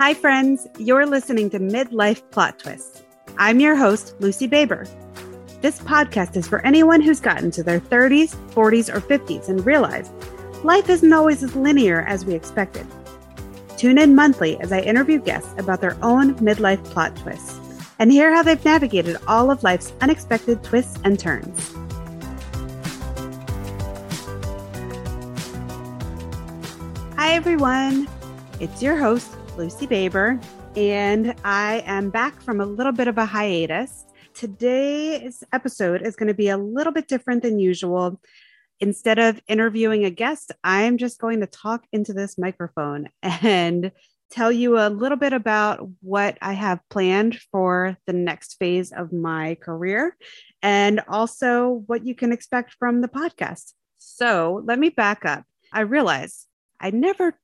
Hi, friends. You're listening to Midlife Plot Twists. I'm your host, Lucy Baber. This podcast is for anyone who's gotten to their 30s, 40s, or 50s and realized life isn't always as linear as we expected. Tune in monthly as I interview guests about their own midlife plot twists and hear how they've navigated all of life's unexpected twists and turns. Hi, everyone. It's your host, Lucy Baber, and I am back from a little bit of a hiatus. Today's episode is going to be a little bit different than usual. Instead of interviewing a guest, I'm just going to talk into this microphone and tell you a little bit about what I have planned for the next phase of my career and also what you can expect from the podcast. So let me back up. I realize I never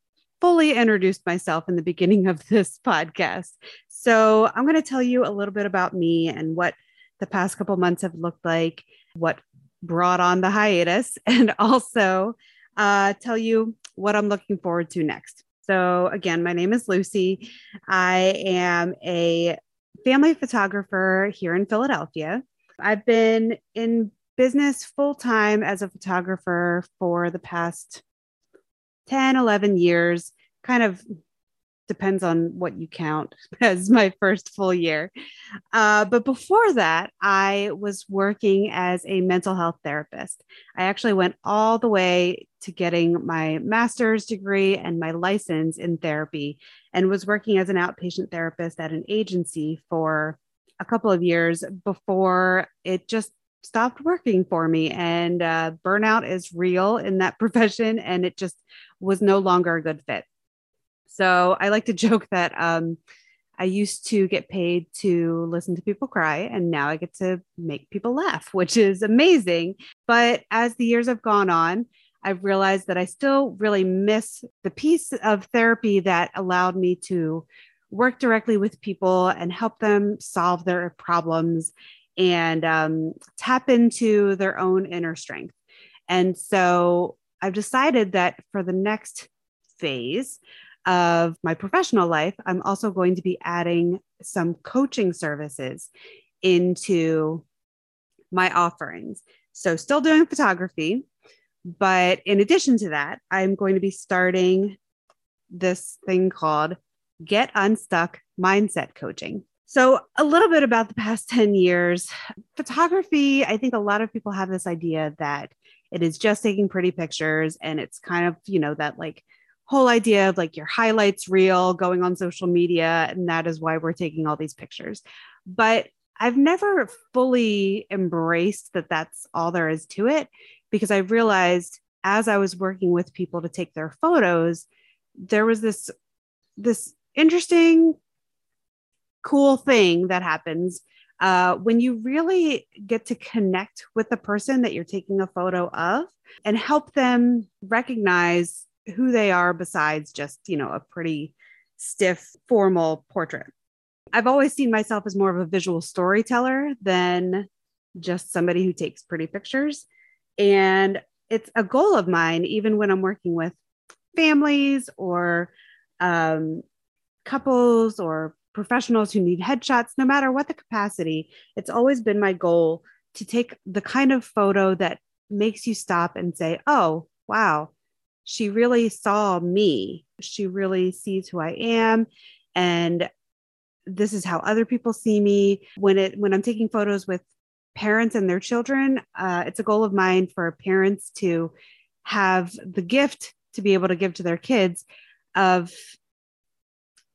fully introduced myself in the beginning of this podcast. So I'm going to tell you a little bit about me and what the past couple months have looked like, what brought on the hiatus, and also uh, tell you what I'm looking forward to next. So, again, my name is Lucy. I am a family photographer here in Philadelphia. I've been in business full time as a photographer for the past 10, 11 years, kind of depends on what you count as my first full year. Uh, but before that, I was working as a mental health therapist. I actually went all the way to getting my master's degree and my license in therapy and was working as an outpatient therapist at an agency for a couple of years before it just stopped working for me. And uh, burnout is real in that profession, and it just was no longer a good fit. So I like to joke that um, I used to get paid to listen to people cry, and now I get to make people laugh, which is amazing. But as the years have gone on, I've realized that I still really miss the piece of therapy that allowed me to work directly with people and help them solve their problems and um, tap into their own inner strength. And so I've decided that for the next phase, of my professional life, I'm also going to be adding some coaching services into my offerings. So, still doing photography, but in addition to that, I'm going to be starting this thing called Get Unstuck Mindset Coaching. So, a little bit about the past 10 years. Photography, I think a lot of people have this idea that it is just taking pretty pictures and it's kind of, you know, that like whole idea of like your highlights reel going on social media and that is why we're taking all these pictures but i've never fully embraced that that's all there is to it because i realized as i was working with people to take their photos there was this this interesting cool thing that happens uh, when you really get to connect with the person that you're taking a photo of and help them recognize who they are besides just, you know, a pretty stiff, formal portrait. I've always seen myself as more of a visual storyteller than just somebody who takes pretty pictures. And it's a goal of mine, even when I'm working with families or um, couples or professionals who need headshots, no matter what the capacity, it's always been my goal to take the kind of photo that makes you stop and say, oh, wow, she really saw me. She really sees who I am. And this is how other people see me. When it when I'm taking photos with parents and their children, uh, it's a goal of mine for parents to have the gift to be able to give to their kids of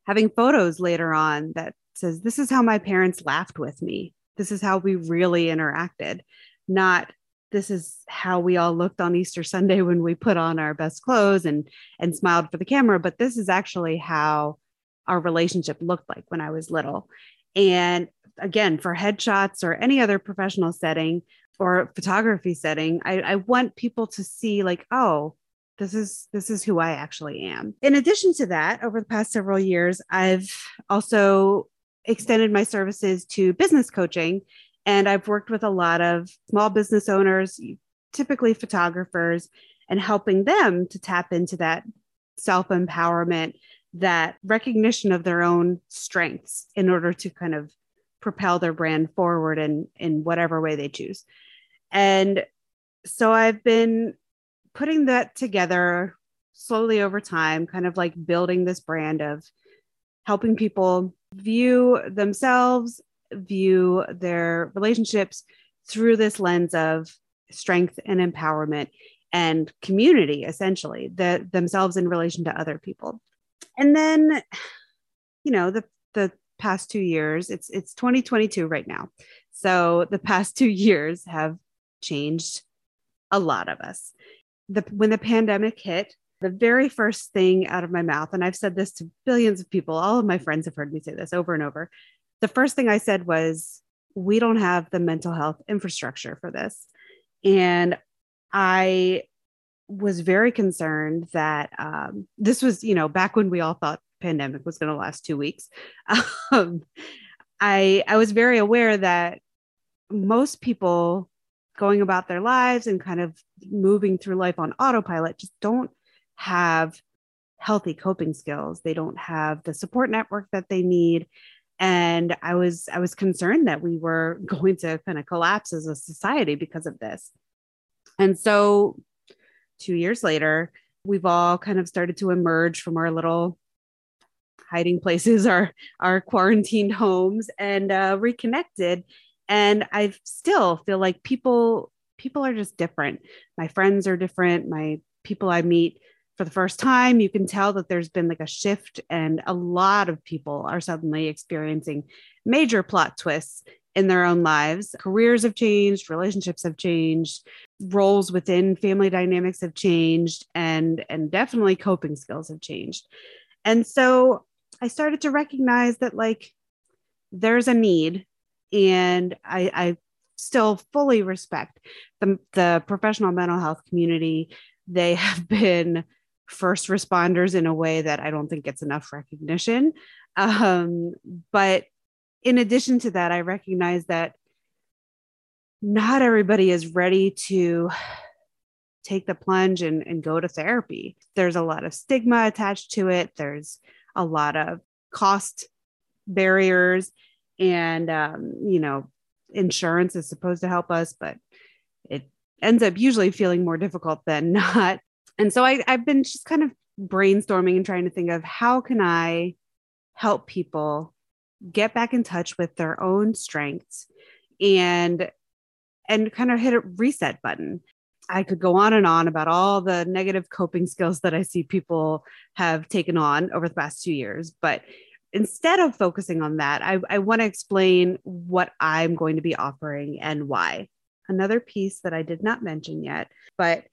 having photos later on that says, This is how my parents laughed with me. This is how we really interacted, not this is how we all looked on Easter Sunday when we put on our best clothes and and smiled for the camera, but this is actually how our relationship looked like when I was little. And again, for headshots or any other professional setting or photography setting, I, I want people to see like, oh, this is this is who I actually am. In addition to that, over the past several years, I've also extended my services to business coaching and I've worked with a lot of small business owners, typically photographers, and helping them to tap into that self empowerment that recognition of their own strengths in order to kind of propel their brand forward in in whatever way they choose. And so I've been putting that together slowly over time, kind of like building this brand of helping people view themselves, view their relationships through this lens of strength and empowerment and community essentially the themselves in relation to other people. And then you know the the past 2 years it's it's 2022 right now. So the past 2 years have changed a lot of us the when the pandemic hit the very first thing out of my mouth and i've said this to billions of people all of my friends have heard me say this over and over the first thing i said was we don't have the mental health infrastructure for this and I was very concerned that um, this was, you know, back when we all thought pandemic was going to last two weeks. Um, I I was very aware that most people going about their lives and kind of moving through life on autopilot just don't have healthy coping skills. They don't have the support network that they need. And I was I was concerned that we were going to kind of collapse as a society because of this. And so, two years later, we've all kind of started to emerge from our little hiding places, our our quarantined homes, and uh, reconnected. And I still feel like people people are just different. My friends are different. My people I meet for the first time, you can tell that there's been like a shift, and a lot of people are suddenly experiencing major plot twists in their own lives. Careers have changed, relationships have changed, roles within family dynamics have changed, and and definitely coping skills have changed. And so I started to recognize that like there's a need, and I, I still fully respect the, the professional mental health community. They have been first responders in a way that I don't think gets enough recognition. Um, but in addition to that, I recognize that not everybody is ready to take the plunge and, and go to therapy. There's a lot of stigma attached to it, there's a lot of cost barriers, and, um, you know, insurance is supposed to help us, but it ends up usually feeling more difficult than not. And so I, I've been just kind of brainstorming and trying to think of how can I help people get back in touch with their own strengths and and kind of hit a reset button I could go on and on about all the negative coping skills that I see people have taken on over the past two years. But instead of focusing on that, I, I want to explain what I'm going to be offering and why. Another piece that I did not mention yet, but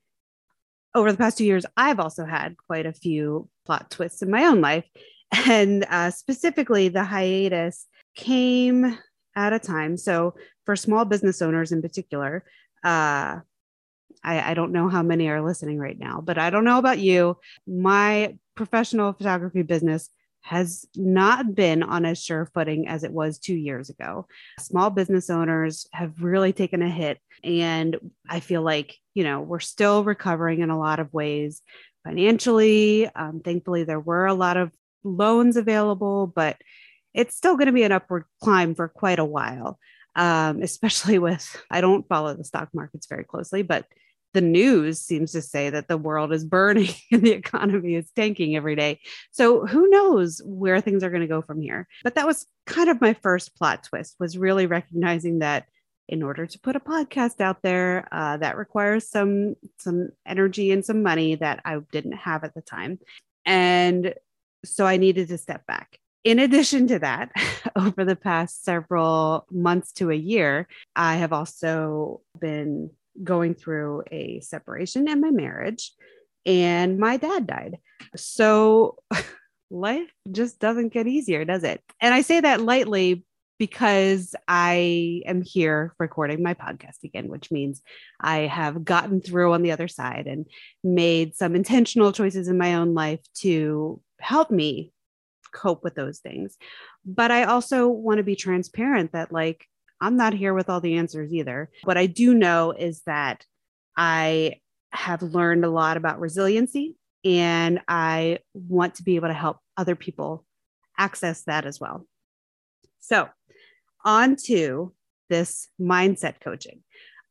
over the past two years, I've also had quite a few plot twists in my own life. And uh, specifically, the hiatus came at a time. So, for small business owners in particular, uh, I, I don't know how many are listening right now, but I don't know about you. My professional photography business has not been on as sure footing as it was two years ago. Small business owners have really taken a hit. And I feel like, you know, we're still recovering in a lot of ways financially. Um, thankfully, there were a lot of loans available, but it's still going to be an upward climb for quite a while. Um, especially with, I don't follow the stock markets very closely, but the news seems to say that the world is burning and the economy is tanking every day. So who knows where things are going to go from here? But that was kind of my first plot twist was really recognizing that in order to put a podcast out there uh, that requires some some energy and some money that i didn't have at the time and so I needed to step back. In addition to that, over the past several months to a year, I have also been going through a separation in my marriage, and my dad died. So life just doesn't get easier, does it? And I say that lightly because I am here recording my podcast again, which means I have gotten through on the other side and made some intentional choices in my own life to help me cope with those things. But I also want to be transparent that, like, I'm not here with all the answers either. What I do know is that I have learned a lot about resiliency and I want to be able to help other people access that as well. So, on to this mindset coaching.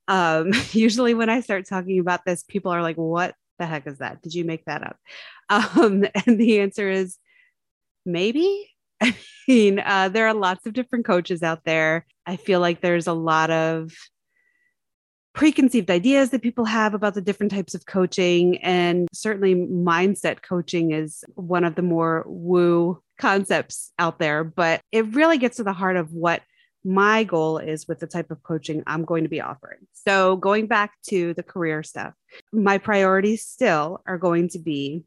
Um, usually, when I start talking about this, people are like, What the heck is that? Did you make that up? Um, and the answer is maybe. I mean, uh, there are lots of different coaches out there. I feel like there's a lot of preconceived ideas that people have about the different types of coaching. And certainly, mindset coaching is one of the more woo concepts out there, but it really gets to the heart of what my goal is with the type of coaching I'm going to be offering. So, going back to the career stuff, my priorities still are going to be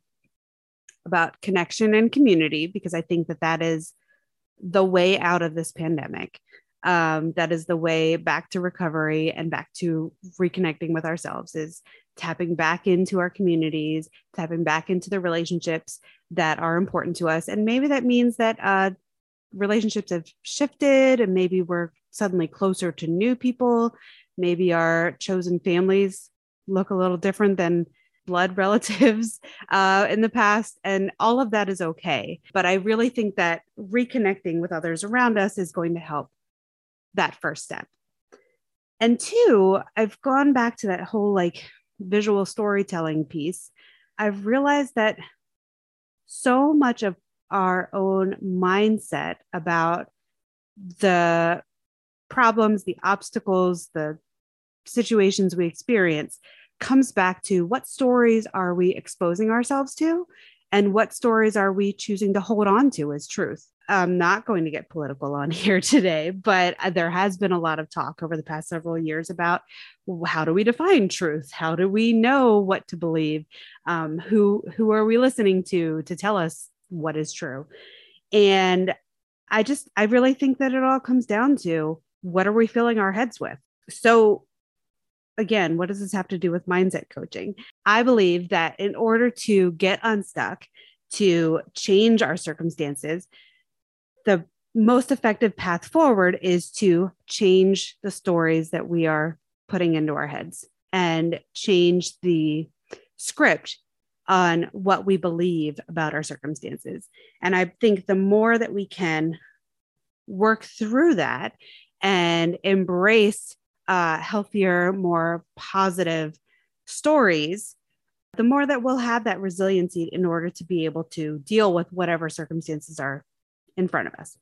about connection and community because I think that that is the way out of this pandemic. Um, that is the way back to recovery and back to reconnecting with ourselves is tapping back into our communities, tapping back into the relationships that are important to us. And maybe that means that uh, relationships have shifted and maybe we're suddenly closer to new people. Maybe our chosen families look a little different than blood relatives uh, in the past. And all of that is okay. But I really think that reconnecting with others around us is going to help that first step. And two, I've gone back to that whole like visual storytelling piece. I've realized that so much of our own mindset about the problems, the obstacles, the situations we experience comes back to what stories are we exposing ourselves to and what stories are we choosing to hold on to as truth. I'm not going to get political on here today, but uh, there has been a lot of talk over the past several years about how do we define truth? How do we know what to believe? Um, who who are we listening to to tell us what is true? And I just I really think that it all comes down to what are we filling our heads with? So again, what does this have to do with mindset coaching? I believe that in order to get unstuck, to change our circumstances, the most effective path forward is to change the stories that we are putting into our heads and change the script on what we believe about our circumstances. And I think the more that we can work through that and embrace uh, healthier, more positive stories, the more that we'll have that resiliency in order to be able to deal with whatever circumstances are in front of us.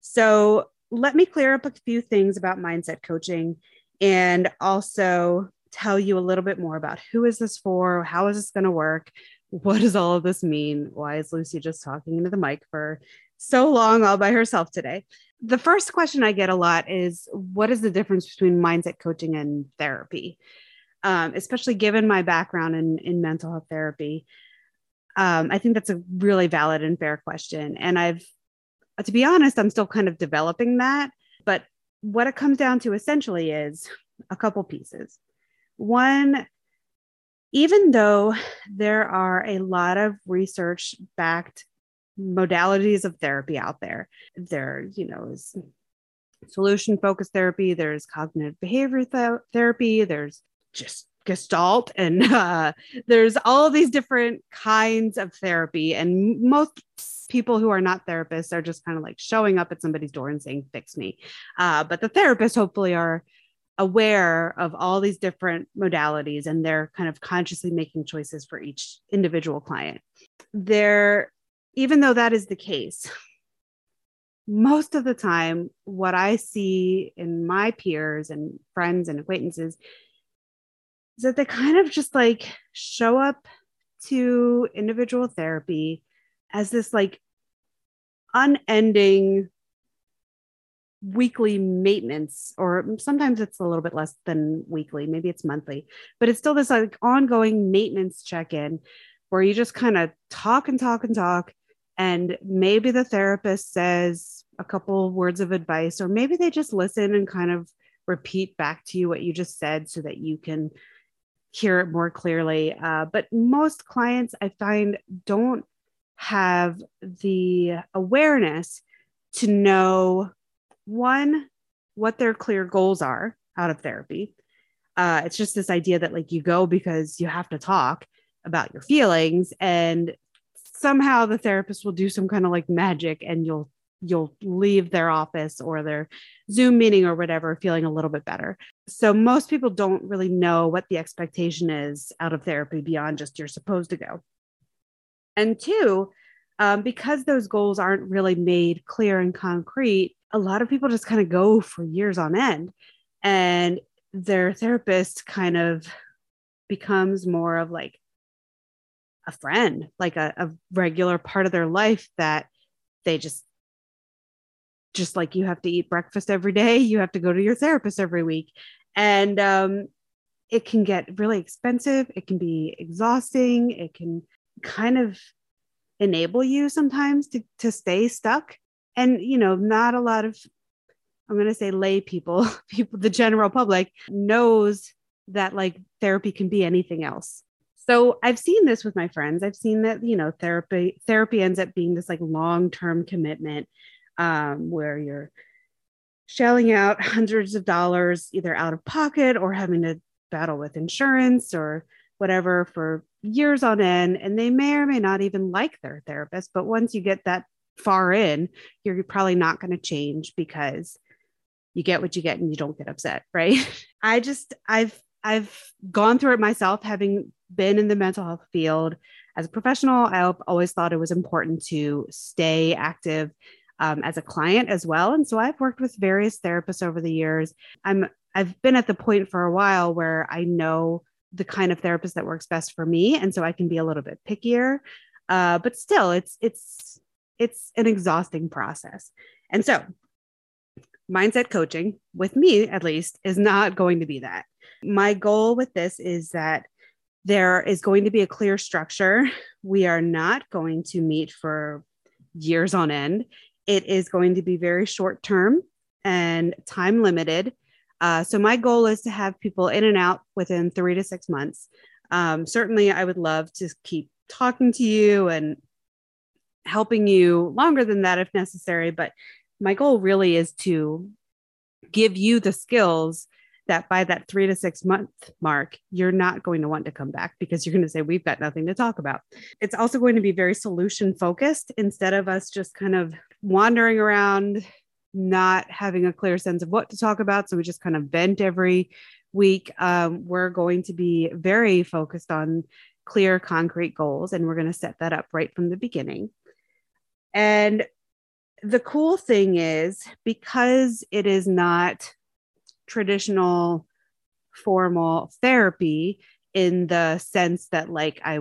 So, let me clear up a few things about mindset coaching and also tell you a little bit more about who is this for? How is this going to work? What does all of this mean? Why is Lucy just talking into the mic for so long all by herself today? The first question I get a lot is what is the difference between mindset coaching and therapy? Um, especially given my background in, in mental health therapy. Um, I think that's a really valid and fair question. And I've, to be honest, I'm still kind of developing that. But what it comes down to essentially is a couple pieces. One, even though there are a lot of research backed modalities of therapy out there. There, you know, is solution focused therapy, there's cognitive behavior th- therapy, there's just gestalt and uh, there's all these different kinds of therapy. And most people who are not therapists are just kind of like showing up at somebody's door and saying fix me. Uh, but the therapists hopefully are aware of all these different modalities and they're kind of consciously making choices for each individual client. There even though that is the case, most of the time, what I see in my peers and friends and acquaintances is that they kind of just like show up to individual therapy as this like unending weekly maintenance or sometimes it's a little bit less than weekly maybe it's monthly but it's still this like ongoing maintenance check-in where you just kind of talk and talk and talk and maybe the therapist says a couple words of advice or maybe they just listen and kind of repeat back to you what you just said so that you can hear it more clearly. Uh, but most clients i find don't have the awareness to know one what their clear goals are out of therapy. Uh, it's just this idea that like you go because you have to talk about your feelings and somehow the therapist will do some kind of like magic and you'll you'll leave their office or their Zoom meeting or whatever feeling a little bit better. So most people don't really know what the expectation is out of therapy beyond just you're supposed to go. And two, um, because those goals aren't really made clear and concrete, a lot of people just kind of go for years on end. And their therapist kind of becomes more of like a friend, like a, a regular part of their life that they just just like you have to eat breakfast every day, you have to go to your therapist every week. And um, it can get really expensive. It can be exhausting. It can kind of enable you sometimes to, to stay stuck. And, you know, not a lot of, I'm going to say lay people, people, the general public knows that like therapy can be anything else. So I've seen this with my friends. I've seen that, you know, therapy, therapy ends up being this like long-term commitment um, where you're shelling out hundreds of dollars either out of pocket or having to battle with insurance or whatever for years on end. And they may or may not even like their therapist. But once you get that far in, you're probably not going to change because you get what you get and you don't get upset. Right. I just, I've, I've gone through it myself, having been in the mental health field as a professional. I've always thought it was important to stay active um, as a client as well. And so I've worked with various therapists over the years. I'm I've been at the point for a while where I know the kind of therapist that works best for me, and so I can be a little bit pickier. Uh, but still, it's it's it's an exhausting process. And so, mindset coaching, with me at least, is not going to be that. My goal with this is that there is going to be a clear structure. We are not going to meet for years on end. It is going to be very short term and time limited. Uh, so my goal is to have people in and out within three to six months. Um, certainly, I would love to keep talking to you and helping you longer than that if necessary. But my goal really is to give you the skills that by that three to six month mark, you're not going to want to come back because you're going to say, We've got nothing to talk about. It's also going to be very solution focused instead of us just kind of wandering around, not having a clear sense of what to talk about. So we just kind of vent every week. Um, we're going to be very focused on clear, concrete goals, and we're going to set that up right from the beginning. And the cool thing is because it is not traditional formal therapy in the sense that like I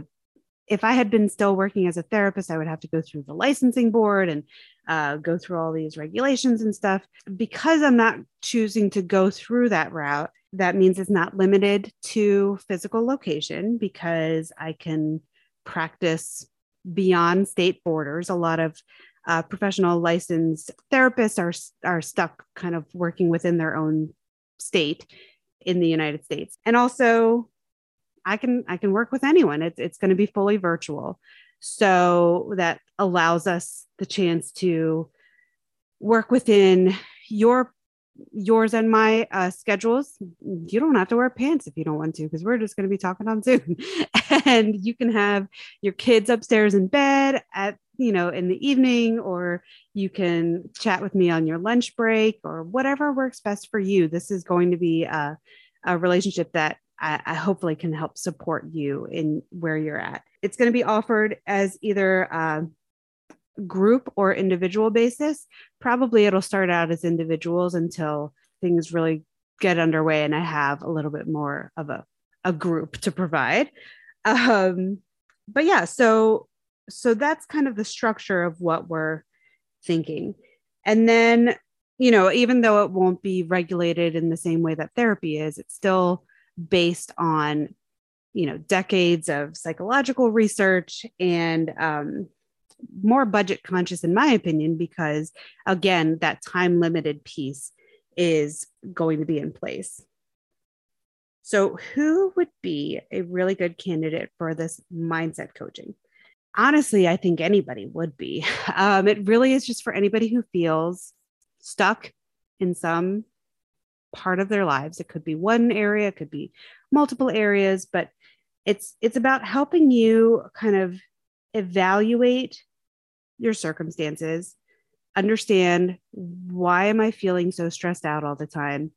if I had been still working as a therapist, I would have to go through the licensing board and uh, go through all these regulations and stuff. Because I'm not choosing to go through that route, that means it's not limited to physical location because I can practice beyond state borders. A lot of uh, professional licensed therapists are are stuck kind of working within their own state in the United States. And also I can I can work with anyone. It's it's going to be fully virtual. So that allows us the chance to work within your yours and my uh, schedules. You don't have to wear pants if you don't want to, because we're just going to be talking on Zoom. and you can have your kids upstairs in bed at you know in the evening or you can chat with me on your lunch break or whatever works best for you. This is going to be a, a relationship that I, I, hopefully can help support you in where you're at. It's going to be offered as either a group or individual basis. Probably it'll start out as individuals until things really get underway and i have a little bit more of a, a group to provide. Um, but yeah so so that's kind of the structure of what we're thinking. And then, you know, even though it won't be regulated in the same way that therapy is, it's still based on, you know, decades of psychological research and um, more budget conscious, in my opinion, because again, that time limited piece is going to be in place. So, who would be a really good candidate for this mindset coaching? Honestly, I think anybody would be. Um, it really is just for anybody who feels stuck in some part of their lives. It could be one area, it could be multiple areas, but it's it's about helping you kind of evaluate your circumstances, understand why am I feeling so stressed out all the time,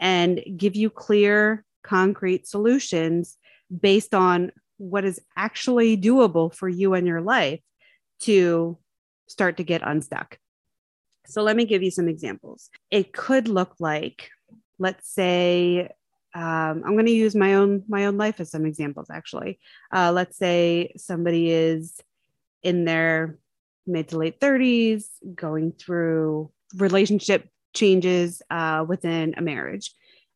and give you clear, concrete solutions based on what is actually doable for you and your life to start to get unstuck. So let me give you some examples. It could look like, let's say, um, I'm going to use my own my own life as some examples. Actually, uh, let's say somebody is in their mid to late 30s, going through relationship changes uh, within a marriage,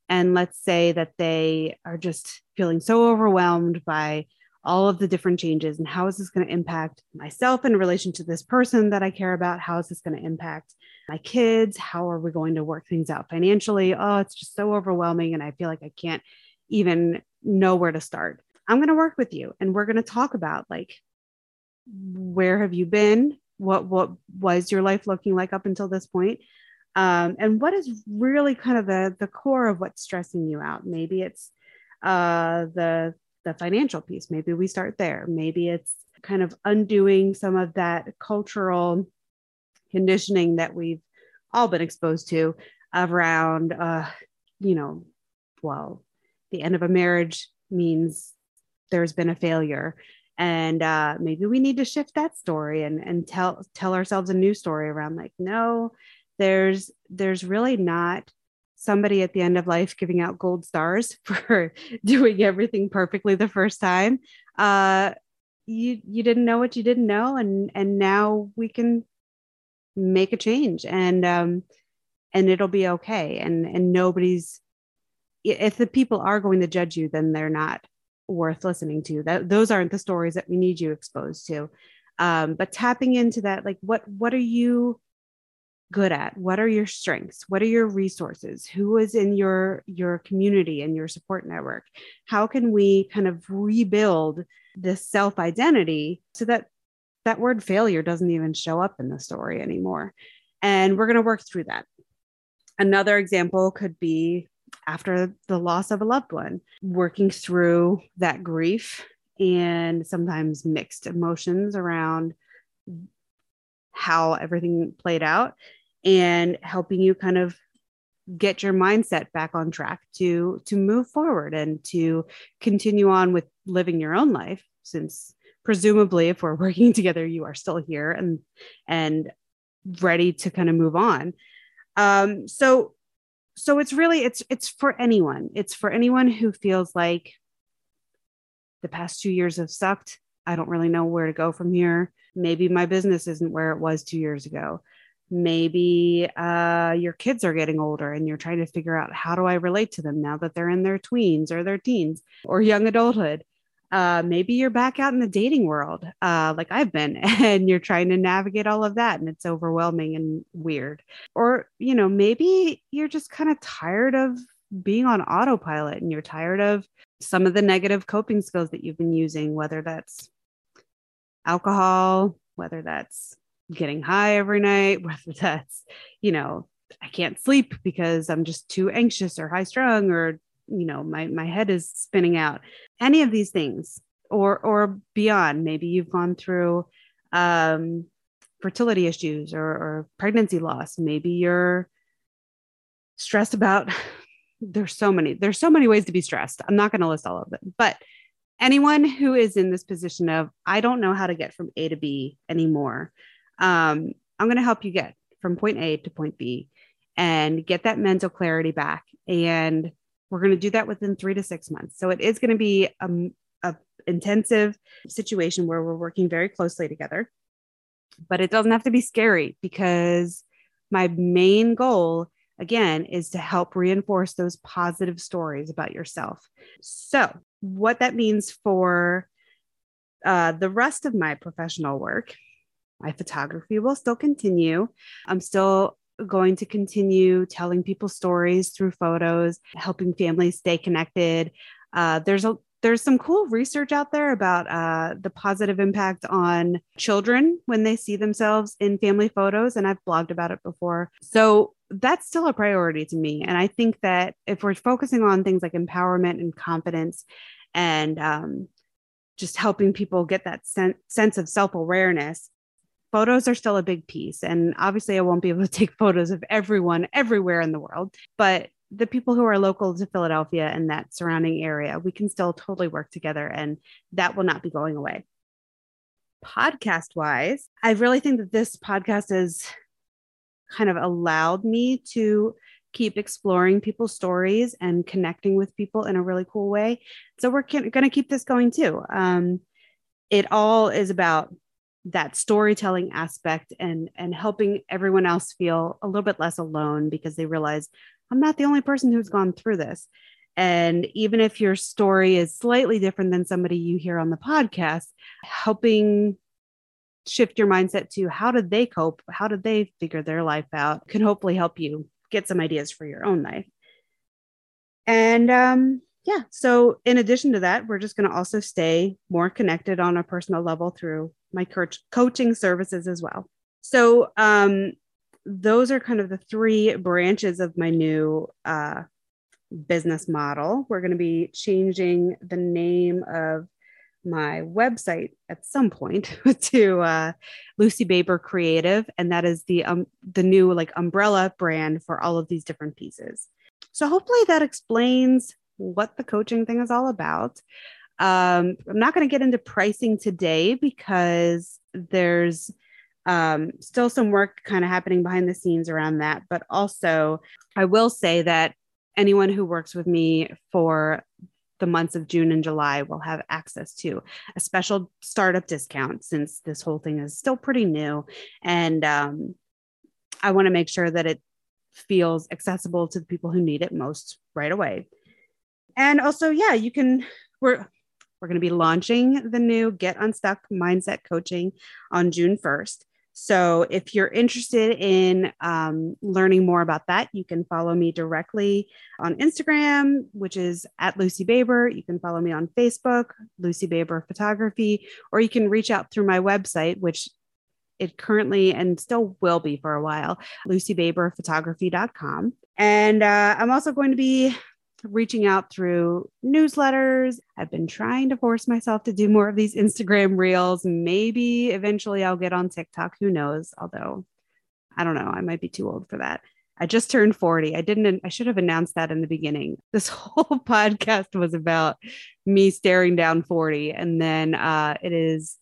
and let's say that they are just feeling so overwhelmed by all of the different changes and how is this going to impact myself in relation to this person that I care about? How is this going to impact my kids? How are we going to work things out financially? Oh, it's just so overwhelming. And I feel like I can't even know where to start. I'm going to work with you and we're going to talk about like, where have you been? What, what was your life looking like up until this point? Um, and what is really kind of the, the core of what's stressing you out? Maybe it's uh, the the financial piece. Maybe we start there. Maybe it's kind of undoing some of that cultural conditioning that we've all been exposed to around, uh, you know, well, the end of a marriage means there's been a failure and uh, maybe we need to shift that story and and tell tell ourselves a new story around like no there's there's really not somebody at the end of life giving out gold stars for doing everything perfectly the first time. Uh you you didn't know what you didn't know and and now we can make a change and um and it'll be okay and and nobody's if the people are going to judge you then they're not worth listening to. That those aren't the stories that we need you exposed to. Um but tapping into that like what what are you good at? What are your strengths? What are your resources? Who is in your your community and your support network? How can we kind of rebuild this self identity so that that word failure doesn't even show up in the story anymore? And we're going to work through that. Another example could be after the loss of a loved one working through that grief and sometimes mixed emotions around how everything played out and helping you kind of get your mindset back on track to to move forward and to continue on with living your own life since presumably if we're working together you are still here and and ready to kind of move on. Um so so it's really it's it's for anyone. It's for anyone who feels like the past two years have sucked. I don't really know where to go from here maybe my business isn't where it was two years ago maybe uh, your kids are getting older and you're trying to figure out how do I relate to them now that they're in their tweens or their teens or young adulthood. Uh, maybe you're back out in the dating world, uh, like I've been, and you're trying to navigate all of that, and it's overwhelming and weird. Or, you know, maybe you're just kind of tired of being on autopilot and you're tired of some of the negative coping skills that you've been using, whether that's alcohol, whether that's getting high every night, whether that's, you know, I can't sleep because I'm just too anxious or high strung or, you know, my, my head is spinning out. Any of these things or, or beyond, maybe you've gone through um, fertility issues or, or pregnancy loss. Maybe you're stressed about, there's so many, there's so many ways to be stressed. I'm not going to list all of them, but anyone who is in this position of, I don't know how to get from A to B anymore um, I'm going to help you get from point A to point B and get that mental clarity back. And we're going to do that within three to six months. So it is going to be a, a intensive situation where we're working very closely together, but it doesn't have to be scary because my main goal again is to help reinforce those positive stories about yourself. So, what that means for uh, the rest of my professional work my photography will still continue. I'm still going to continue telling people stories through photos, helping families stay connected. Uh, there's a there's some cool research out there about uh, the positive impact on children when they see themselves in family photos, and I've blogged about it before. So that's still a priority to me, and I think that if we're focusing on things like empowerment and confidence, and um, just helping people get that sen- sense of self awareness, photos are still a big piece. And obviously, I won't be able to take photos of everyone everywhere in the world, but the people who are local to Philadelphia and that surrounding area, we can still totally work together, and that will not be going away. Podcast wise, I really think that this podcast has kind of allowed me to keep exploring people's stories and connecting with people in a really cool way. So we're going to keep this going too. Um, it all is about that storytelling aspect and and helping everyone else feel a little bit less alone because they realize I'm not the only person who's gone through this. And even if your story is slightly different than somebody you hear on the podcast, helping shift your mindset to how did they cope? How did they figure their life out can hopefully help you get some ideas for your own life. And um, yeah, so in addition to that, we're just going to also stay more connected on a personal level through my coach- coaching services as well. So um, those are kind of the three branches of my new uh, business model. We're going to be changing the name of my website at some point to uh, Lucy Baber Creative, and that is the um, the new like umbrella brand for all of these different pieces. So hopefully that explains what the coaching thing is all about. Um, I'm not going to get into pricing today because there's um, still some work kind of happening behind the scenes around that. But also, I will say that anyone who works with me for the months of June and July will have access to a special startup discount since this whole thing is still pretty new. And um, I want to make sure that it feels accessible to the people who need it most right away. And also, yeah, you can, we're, we're going to be launching the new Get Unstuck Mindset Coaching on June 1st. So if you're interested in um, learning more about that, you can follow me directly on Instagram, which is at Lucy Baber. You can follow me on Facebook, Lucy Baber Photography, or you can reach out through my website, which it currently and still will be for a while, lucybaberphotography.com. And uh, I'm also going to be reaching out through newsletters. I've been trying to force myself to do more of these Instagram reels. Maybe eventually I'll get on TikTok. Who knows? Although I don't know, I might be too old for that. I just turned 40. I didn't, I should have announced that in the beginning. This whole podcast was about me staring down 40. And then uh, it is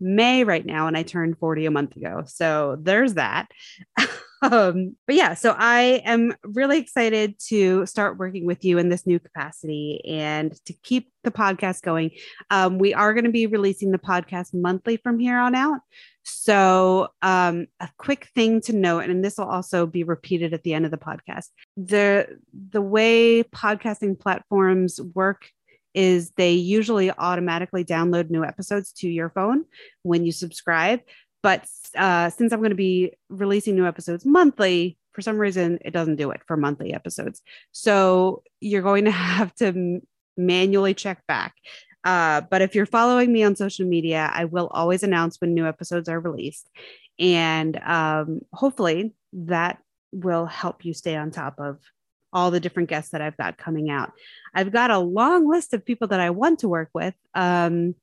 May right now, and I turned 40 a month ago. So there's that. um, but yeah, so I am really excited to start working with you in this new capacity and to keep the podcast going. Um, we are going to be releasing the podcast monthly from here on out. So, um, a quick thing to note, and this will also be repeated at the end of the podcast. The the way podcasting platforms work is they usually automatically download new episodes to your phone when you subscribe. But uh, since I'm going to be releasing new episodes monthly, for some reason, it doesn't do it for monthly episodes. So you're going to have to m- manually check back. Uh, but if you're following me on social media, I will always announce when new episodes are released. And um, hopefully that will help you stay on top of all the different guests that I've got coming out. I've got a long list of people that I want to work with. Um,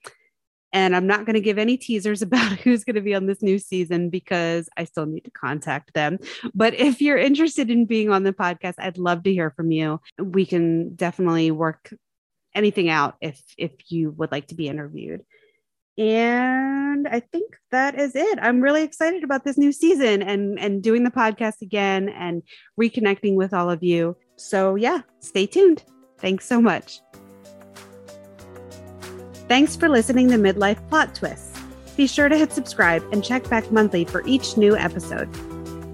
and I'm not going to give any teasers about who's going to be on this new season because I still need to contact them. But if you're interested in being on the podcast, I'd love to hear from you. We can definitely work anything out if if you would like to be interviewed. And I think that is it. I'm really excited about this new season and and doing the podcast again and reconnecting with all of you. So yeah, stay tuned. Thanks so much. Thanks for listening to Midlife Plot Twists. Be sure to hit subscribe and check back monthly for each new episode.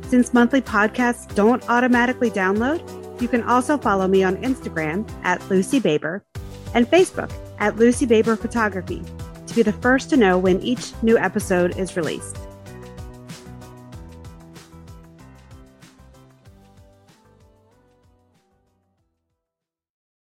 Since monthly podcasts don't automatically download, you can also follow me on Instagram at Lucy Baber and Facebook at Lucy Baber Photography to be the first to know when each new episode is released.